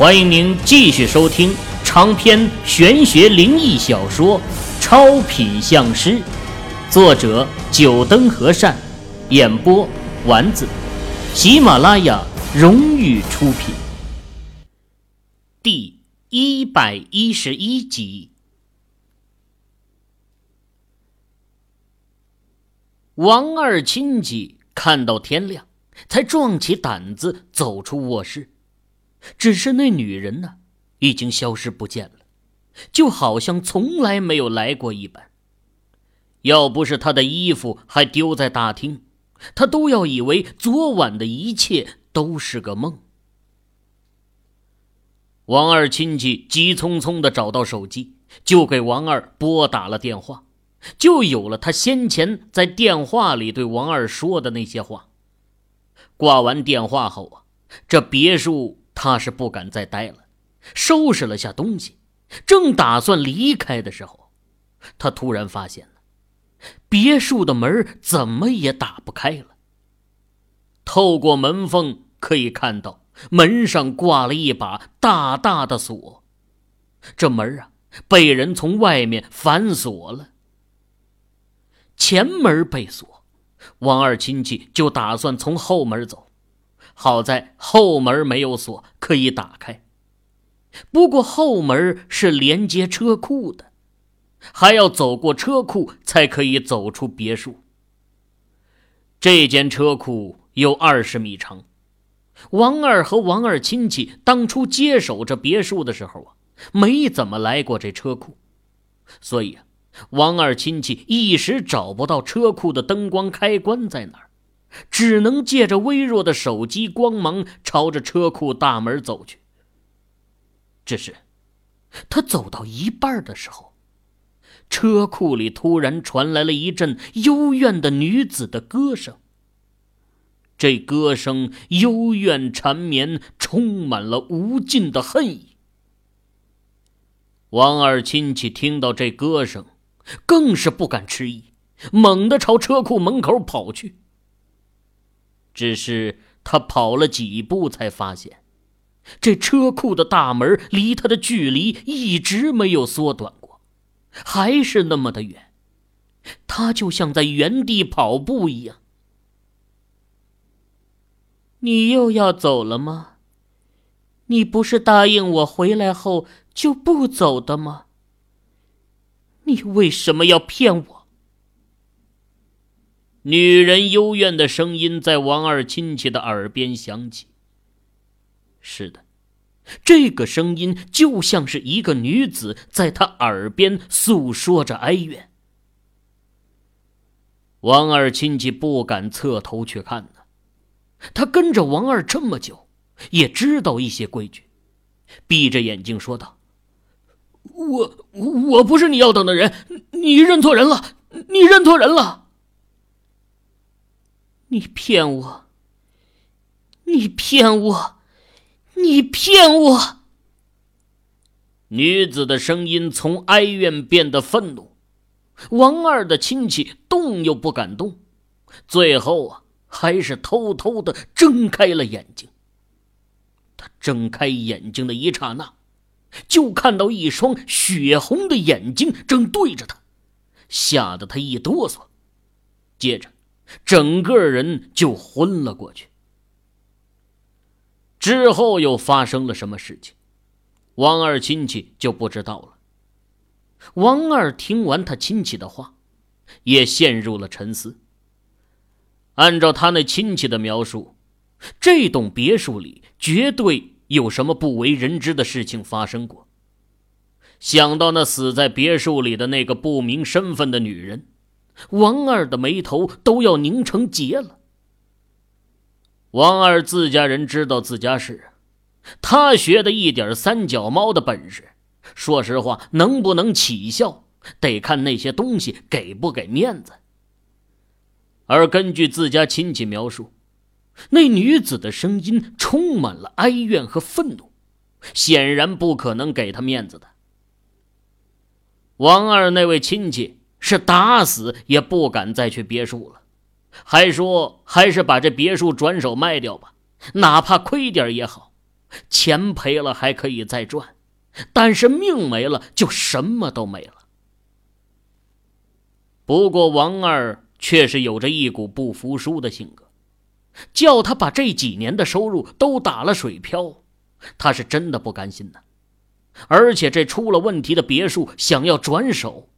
欢迎您继续收听长篇玄学灵异小说《超品相师》，作者：九灯和善，演播：丸子，喜马拉雅荣誉出品。第一百一十一集，王二亲戚看到天亮，才壮起胆子走出卧室。只是那女人呢，已经消失不见了，就好像从来没有来过一般。要不是她的衣服还丢在大厅，他都要以为昨晚的一切都是个梦。王二亲戚急匆匆的找到手机，就给王二拨打了电话，就有了他先前在电话里对王二说的那些话。挂完电话后啊，这别墅。他是不敢再待了，收拾了下东西，正打算离开的时候，他突然发现了别墅的门怎么也打不开了。透过门缝可以看到门上挂了一把大大的锁，这门啊被人从外面反锁了。前门被锁，王二亲戚就打算从后门走。好在后门没有锁，可以打开。不过后门是连接车库的，还要走过车库才可以走出别墅。这间车库有二十米长。王二和王二亲戚当初接手这别墅的时候啊，没怎么来过这车库，所以啊，王二亲戚一时找不到车库的灯光开关在哪儿。只能借着微弱的手机光芒，朝着车库大门走去。只是，他走到一半的时候，车库里突然传来了一阵幽怨的女子的歌声。这歌声幽怨缠绵，充满了无尽的恨意。王二亲戚听到这歌声，更是不敢迟疑，猛地朝车库门口跑去。只是他跑了几步，才发现，这车库的大门离他的距离一直没有缩短过，还是那么的远。他就像在原地跑步一样。你又要走了吗？你不是答应我回来后就不走的吗？你为什么要骗我？女人幽怨的声音在王二亲戚的耳边响起。是的，这个声音就像是一个女子在他耳边诉说着哀怨。王二亲戚不敢侧头去看呢，他跟着王二这么久，也知道一些规矩，闭着眼睛说道：“我我不是你要等的人，你认错人了，你认错人了。”你骗我！你骗我！你骗我！女子的声音从哀怨变得愤怒。王二的亲戚动又不敢动，最后啊，还是偷偷的睁开了眼睛。他睁开眼睛的一刹那，就看到一双血红的眼睛正对着他，吓得他一哆嗦，接着。整个人就昏了过去。之后又发生了什么事情，王二亲戚就不知道了。王二听完他亲戚的话，也陷入了沉思。按照他那亲戚的描述，这栋别墅里绝对有什么不为人知的事情发生过。想到那死在别墅里的那个不明身份的女人。王二的眉头都要拧成结了。王二自家人知道自家事，他学的一点三脚猫的本事，说实话，能不能起效，得看那些东西给不给面子。而根据自家亲戚描述，那女子的声音充满了哀怨和愤怒，显然不可能给他面子的。王二那位亲戚。是打死也不敢再去别墅了，还说还是把这别墅转手卖掉吧，哪怕亏点也好。钱赔了还可以再赚，但是命没了就什么都没了。不过王二却是有着一股不服输的性格，叫他把这几年的收入都打了水漂，他是真的不甘心呐。而且这出了问题的别墅想要转手，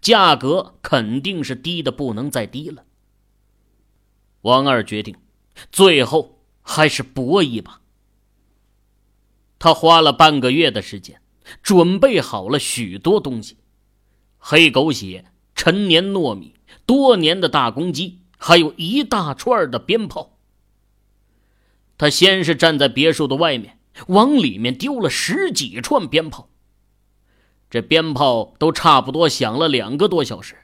价格肯定是低的不能再低了。王二决定，最后还是搏一把。他花了半个月的时间，准备好了许多东西：黑狗血、陈年糯米、多年的大公鸡，还有一大串的鞭炮。他先是站在别墅的外面，往里面丢了十几串鞭炮。这鞭炮都差不多响了两个多小时。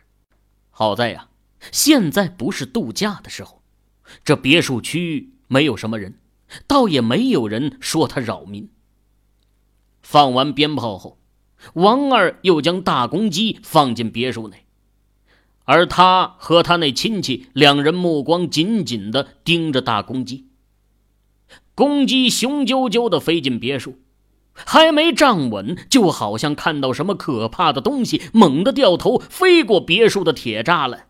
好在呀，现在不是度假的时候，这别墅区没有什么人，倒也没有人说他扰民。放完鞭炮后，王二又将大公鸡放进别墅内，而他和他那亲戚两人目光紧紧地盯着大公鸡。公鸡雄赳赳地飞进别墅，还没站稳，就好像看到什么可怕的东西，猛地掉头飞过别墅的铁栅栏，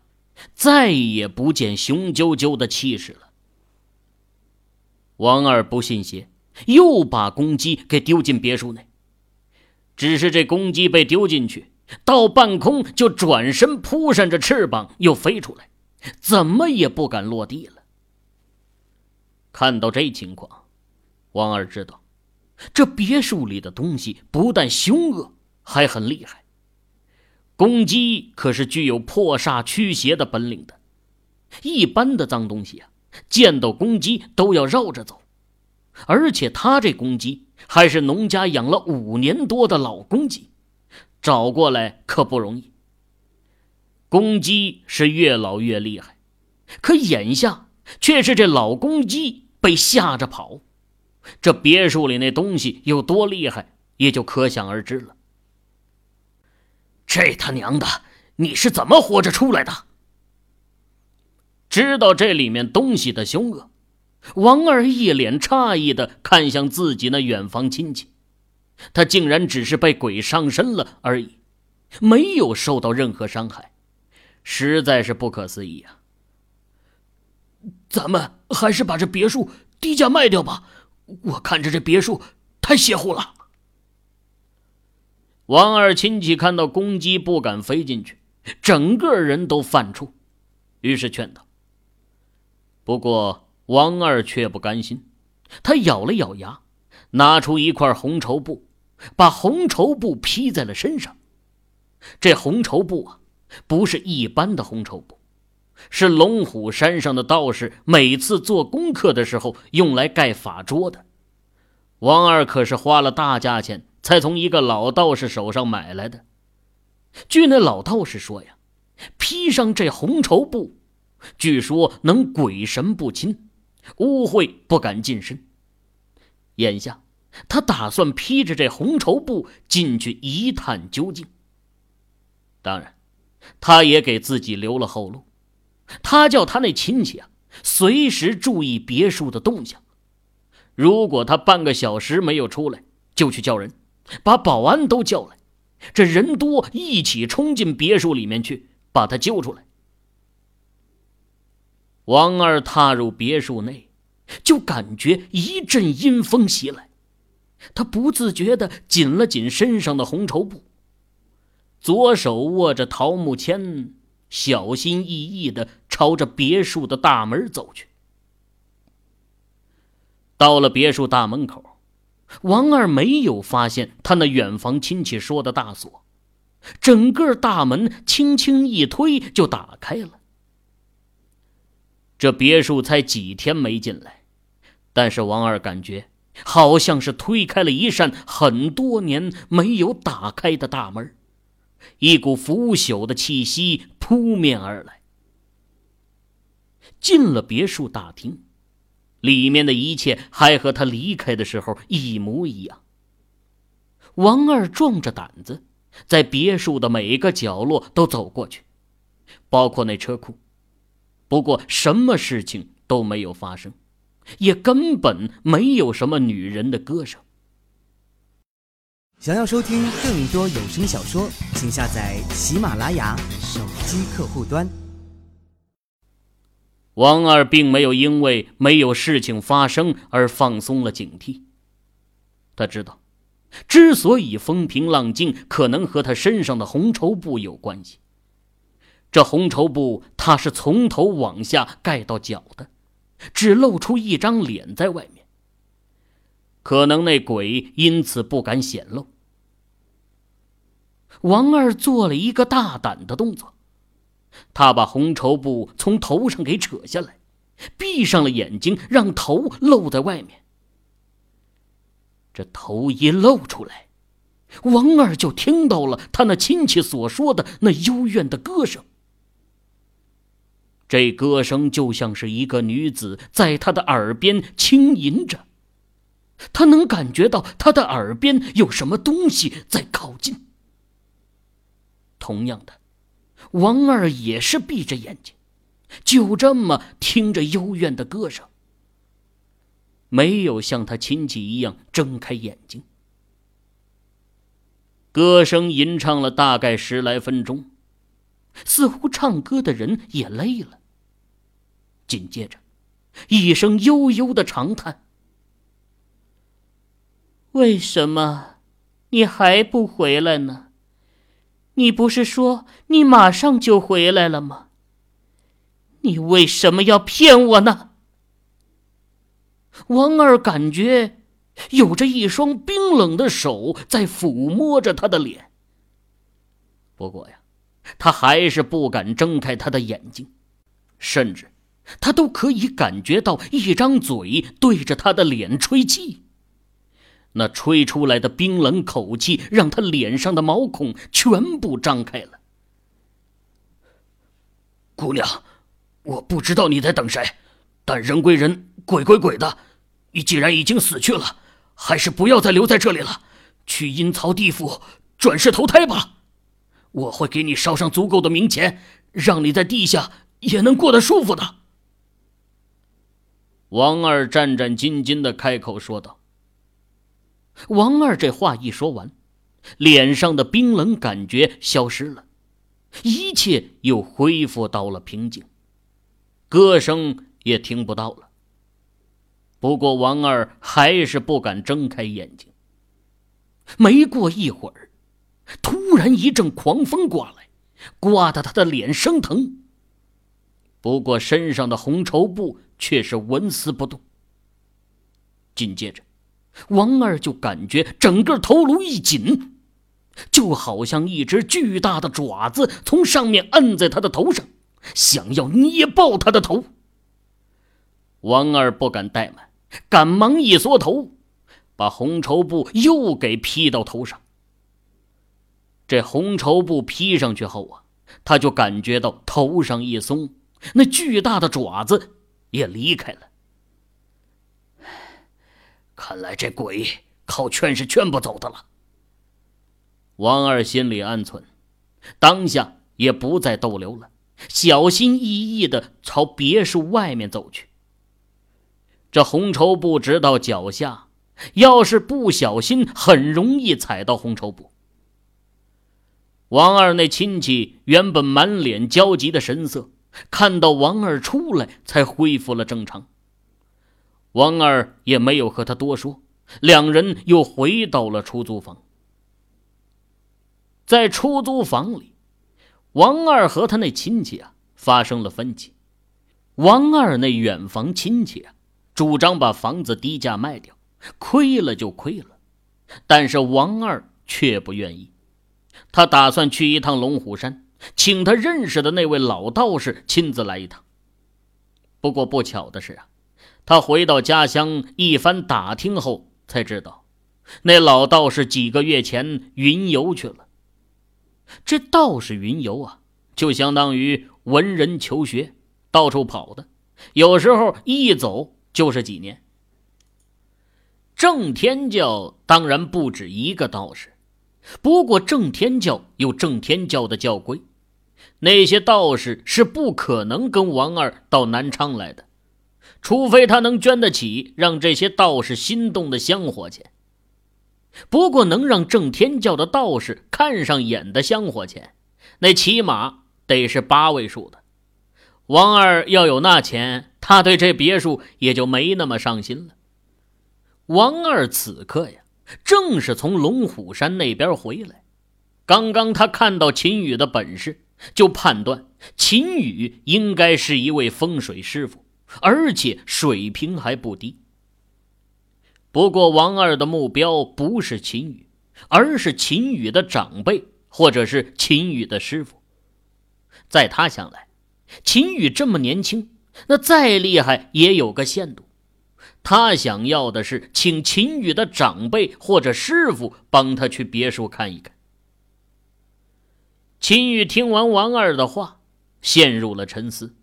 再也不见雄赳赳的气势了。王二不信邪。又把公鸡给丢进别墅内，只是这公鸡被丢进去，到半空就转身扑扇着翅膀又飞出来，怎么也不敢落地了。看到这情况，王二知道，这别墅里的东西不但凶恶，还很厉害。公鸡可是具有破煞驱邪的本领的，一般的脏东西啊，见到公鸡都要绕着走。而且他这公鸡还是农家养了五年多的老公鸡，找过来可不容易。公鸡是越老越厉害，可眼下却是这老公鸡被吓着跑，这别墅里那东西有多厉害，也就可想而知了。这他娘的，你是怎么活着出来的？知道这里面东西的凶恶。王二一脸诧异的看向自己那远房亲戚，他竟然只是被鬼上身了而已，没有受到任何伤害，实在是不可思议啊！咱们还是把这别墅低价卖掉吧，我看着这别墅太邪乎了。王二亲戚看到公鸡不敢飞进去，整个人都犯怵，于是劝道：“不过。”王二却不甘心，他咬了咬牙，拿出一块红绸布，把红绸布披在了身上。这红绸布啊，不是一般的红绸布，是龙虎山上的道士每次做功课的时候用来盖法桌的。王二可是花了大价钱才从一个老道士手上买来的。据那老道士说呀，披上这红绸布，据说能鬼神不侵。污秽不敢近身。眼下，他打算披着这红绸布进去一探究竟。当然，他也给自己留了后路。他叫他那亲戚啊，随时注意别墅的动向。如果他半个小时没有出来，就去叫人，把保安都叫来，这人多一起冲进别墅里面去，把他揪出来。王二踏入别墅内，就感觉一阵阴风袭来，他不自觉地紧了紧身上的红绸布，左手握着桃木签，小心翼翼地朝着别墅的大门走去。到了别墅大门口，王二没有发现他那远房亲戚说的大锁，整个大门轻轻一推就打开了。这别墅才几天没进来，但是王二感觉好像是推开了一扇很多年没有打开的大门，一股腐朽的气息扑面而来。进了别墅大厅，里面的一切还和他离开的时候一模一样。王二壮着胆子，在别墅的每一个角落都走过去，包括那车库。不过，什么事情都没有发生，也根本没有什么女人的歌声。想要收听更多有声小说，请下载喜马拉雅手机客户端。王二并没有因为没有事情发生而放松了警惕。他知道，之所以风平浪静，可能和他身上的红绸布有关系。这红绸布，他是从头往下盖到脚的，只露出一张脸在外面。可能那鬼因此不敢显露。王二做了一个大胆的动作，他把红绸布从头上给扯下来，闭上了眼睛，让头露在外面。这头一露出来，王二就听到了他那亲戚所说的那幽怨的歌声。这歌声就像是一个女子在他的耳边轻吟着，他能感觉到他的耳边有什么东西在靠近。同样的，王二也是闭着眼睛，就这么听着幽怨的歌声，没有像他亲戚一样睁开眼睛。歌声吟唱了大概十来分钟，似乎唱歌的人也累了。紧接着，一声悠悠的长叹：“为什么你还不回来呢？”你不是说你马上就回来了吗？你为什么要骗我呢？王二感觉有着一双冰冷的手在抚摸着他的脸。不过呀，他还是不敢睁开他的眼睛，甚至他都可以感觉到一张嘴对着他的脸吹气。那吹出来的冰冷口气，让他脸上的毛孔全部张开了。姑娘，我不知道你在等谁，但人归人，鬼归鬼的，你既然已经死去了，还是不要再留在这里了，去阴曹地府转世投胎吧。我会给你烧上足够的冥钱，让你在地下也能过得舒服的。王二战战兢兢的开口说道。王二这话一说完，脸上的冰冷感觉消失了，一切又恢复到了平静，歌声也听不到了。不过王二还是不敢睁开眼睛。没过一会儿，突然一阵狂风刮来，刮得他的脸生疼。不过身上的红绸布却是纹丝不动。紧接着。王二就感觉整个头颅一紧，就好像一只巨大的爪子从上面按在他的头上，想要捏爆他的头。王二不敢怠慢，赶忙一缩头，把红绸布又给披到头上。这红绸布披上去后啊，他就感觉到头上一松，那巨大的爪子也离开了。看来这鬼靠劝是劝不走的了。王二心里暗忖，当下也不再逗留了，小心翼翼的朝别墅外面走去。这红绸布直到脚下，要是不小心，很容易踩到红绸布。王二那亲戚原本满脸焦急的神色，看到王二出来，才恢复了正常。王二也没有和他多说，两人又回到了出租房。在出租房里，王二和他那亲戚啊发生了分歧。王二那远房亲戚啊，主张把房子低价卖掉，亏了就亏了，但是王二却不愿意。他打算去一趟龙虎山，请他认识的那位老道士亲自来一趟。不过不巧的是啊。他回到家乡，一番打听后才知道，那老道士几个月前云游去了。这道士云游啊，就相当于文人求学，到处跑的，有时候一走就是几年。正天教当然不止一个道士，不过正天教有正天教的教规，那些道士是不可能跟王二到南昌来的。除非他能捐得起让这些道士心动的香火钱。不过，能让正天教的道士看上眼的香火钱，那起码得是八位数的。王二要有那钱，他对这别墅也就没那么上心了。王二此刻呀，正是从龙虎山那边回来。刚刚他看到秦羽的本事，就判断秦羽应该是一位风水师傅，而且水平还不低。不过，王二的目标不是秦羽，而是秦羽的长辈，或者是秦羽的师傅。在他想来，秦羽这么年轻，那再厉害也有个限度。他想要的是请秦羽的长辈或者师傅帮他去别墅看一看。秦羽听完王二的话，陷入了沉思。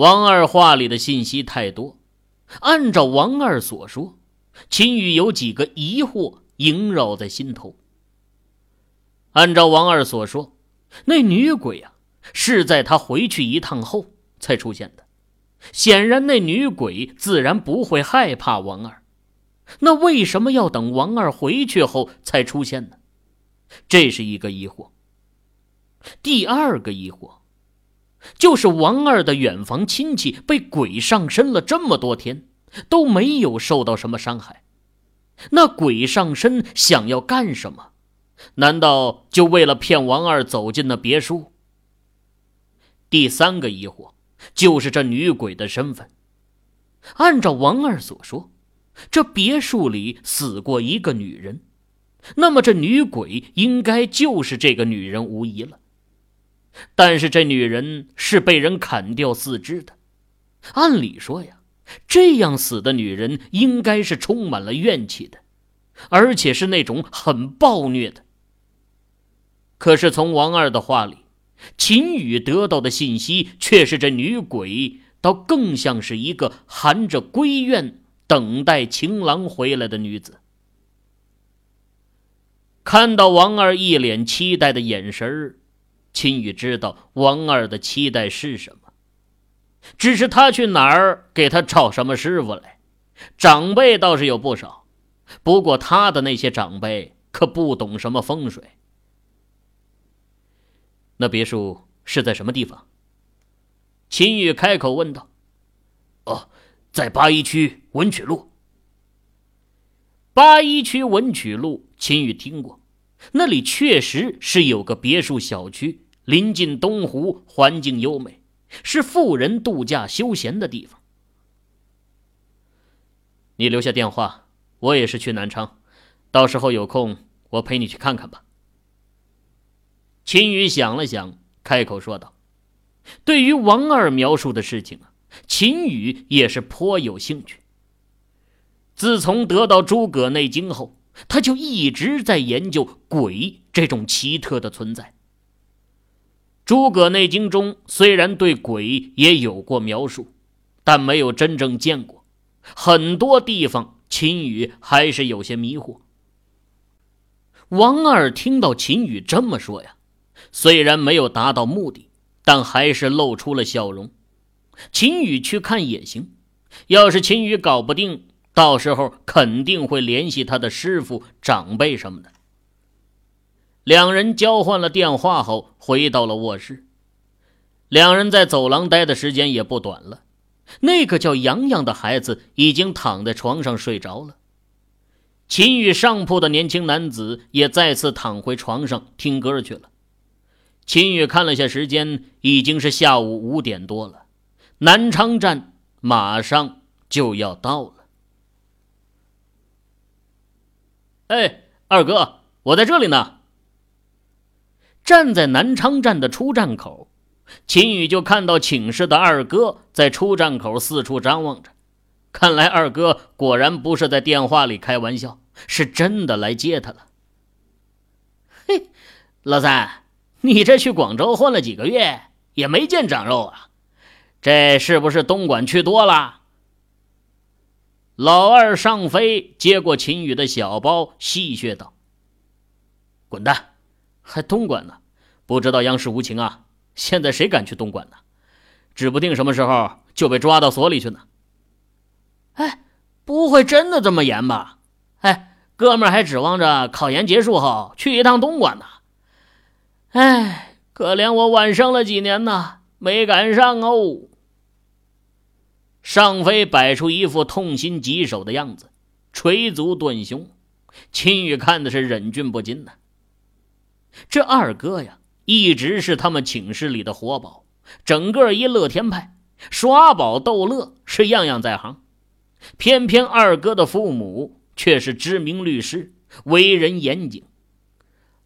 王二话里的信息太多，按照王二所说，秦宇有几个疑惑萦绕在心头。按照王二所说，那女鬼啊，是在他回去一趟后才出现的。显然，那女鬼自然不会害怕王二。那为什么要等王二回去后才出现呢？这是一个疑惑。第二个疑惑，就是王二的远房亲戚被鬼上身了这么多天，都没有受到什么伤害。那鬼上身想要干什么？难道就为了骗王二走进那别墅？第三个疑惑。就是这女鬼的身份。按照王二所说，这别墅里死过一个女人，那么这女鬼应该就是这个女人无疑了。但是这女人是被人砍掉四肢的，按理说呀，这样死的女人应该是充满了怨气的，而且是那种很暴虐的。可是从王二的话里。秦羽得到的信息却是，这女鬼倒更像是一个含着闺怨等待情郎回来的女子。看到王二一脸期待的眼神儿，秦宇知道王二的期待是什么。只是他去哪儿给他找什么师傅来？长辈倒是有不少，不过他的那些长辈可不懂什么风水。那别墅是在什么地方？秦宇开口问道。“哦，在八一区文曲路。”八一区文曲路，秦宇听过，那里确实是有个别墅小区，临近东湖，环境优美，是富人度假休闲的地方。你留下电话，我也是去南昌，到时候有空我陪你去看看吧。秦宇想了想，开口说道：“对于王二描述的事情啊，秦宇也是颇有兴趣。自从得到《诸葛内经》后，他就一直在研究鬼这种奇特的存在。《诸葛内经》中虽然对鬼也有过描述，但没有真正见过，很多地方秦宇还是有些迷惑。”王二听到秦宇这么说呀。虽然没有达到目的，但还是露出了笑容。秦宇去看也行，要是秦宇搞不定，到时候肯定会联系他的师傅、长辈什么的。两人交换了电话后，回到了卧室。两人在走廊待的时间也不短了。那个叫洋洋的孩子已经躺在床上睡着了。秦宇上铺的年轻男子也再次躺回床上听歌去了。秦宇看了下时间，已经是下午五点多了。南昌站马上就要到了。哎，二哥，我在这里呢。站在南昌站的出站口，秦宇就看到寝室的二哥在出站口四处张望着。看来二哥果然不是在电话里开玩笑，是真的来接他了。嘿，老三。你这去广州混了几个月，也没见长肉啊？这是不是东莞去多了？老二尚飞接过秦宇的小包，戏谑道：“滚蛋，还东莞呢？不知道央视无情啊？现在谁敢去东莞呢？指不定什么时候就被抓到所里去呢。哎，不会真的这么严吧？哎，哥们儿还指望着考研结束后去一趟东莞呢。哎，可怜我晚生了几年呐，没赶上哦。尚飞摆出一副痛心疾首的样子，捶足顿胸。秦宇看的是忍俊不禁呢。这二哥呀，一直是他们寝室里的活宝，整个一乐天派，耍宝逗乐是样样在行。偏偏二哥的父母却是知名律师，为人严谨。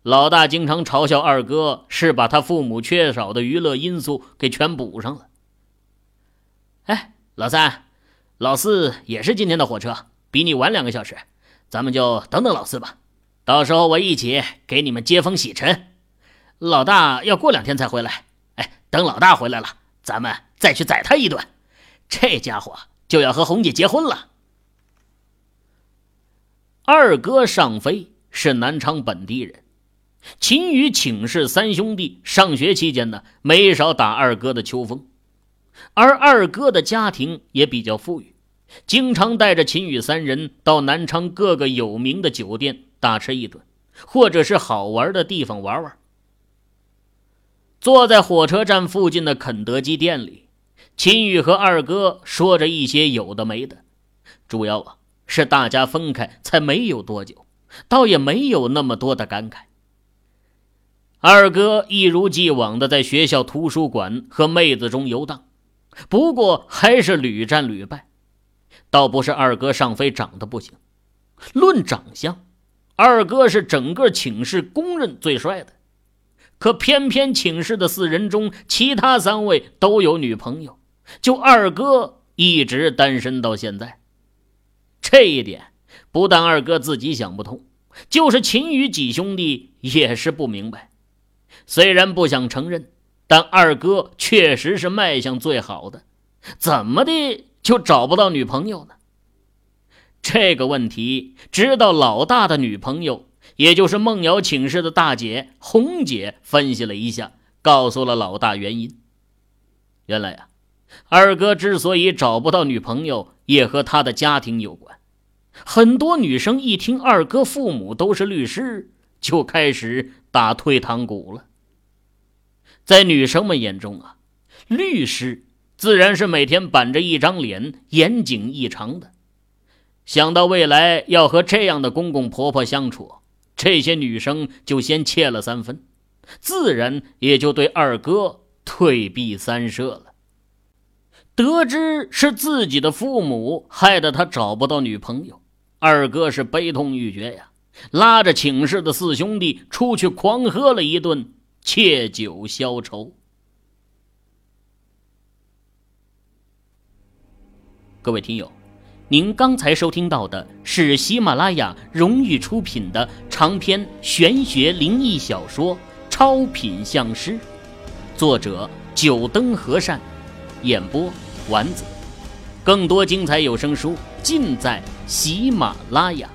老大经常嘲笑二哥是把他父母缺少的娱乐因素给全补上了。哎，老三，老四也是今天的火车，比你晚两个小时。咱们就等等老四吧，到时候我一起给你们接风洗尘。老大要过两天才回来，哎，等老大回来了，咱们再去宰他一顿。这家伙就要和红姐结婚了。二哥尚飞是南昌本地人，秦宇请示三兄弟上学期间呢，没少打二哥的秋风，而二哥的家庭也比较富裕。经常带着秦宇三人到南昌各个有名的酒店大吃一顿，或者是好玩的地方玩玩。坐在火车站附近的肯德基店里，秦宇和二哥说着一些有的没的，主要啊是大家分开才没有多久，倒也没有那么多的感慨。二哥一如既往的在学校图书馆和妹子中游荡，不过还是屡战屡败。倒不是二哥尚飞长得不行，论长相，二哥是整个寝室公认最帅的。可偏偏寝室的四人中，其他三位都有女朋友，就二哥一直单身到现在。这一点不但二哥自己想不通，就是秦宇几兄弟也是不明白。虽然不想承认，但二哥确实是卖相最好的，怎么的？就找不到女朋友呢？这个问题，直到老大的女朋友，也就是梦瑶寝室的大姐红姐分析了一下，告诉了老大原因。原来啊，二哥之所以找不到女朋友，也和他的家庭有关。很多女生一听二哥父母都是律师，就开始打退堂鼓了。在女生们眼中啊，律师。自然是每天板着一张脸，严谨异常的。想到未来要和这样的公公婆婆相处，这些女生就先怯了三分，自然也就对二哥退避三舍了。得知是自己的父母害得他找不到女朋友，二哥是悲痛欲绝呀，拉着寝室的四兄弟出去狂喝了一顿，借酒消愁。各位听友，您刚才收听到的是喜马拉雅荣誉出品的长篇玄学灵异小说《超品相师》，作者九灯和善，演播丸子。更多精彩有声书尽在喜马拉雅。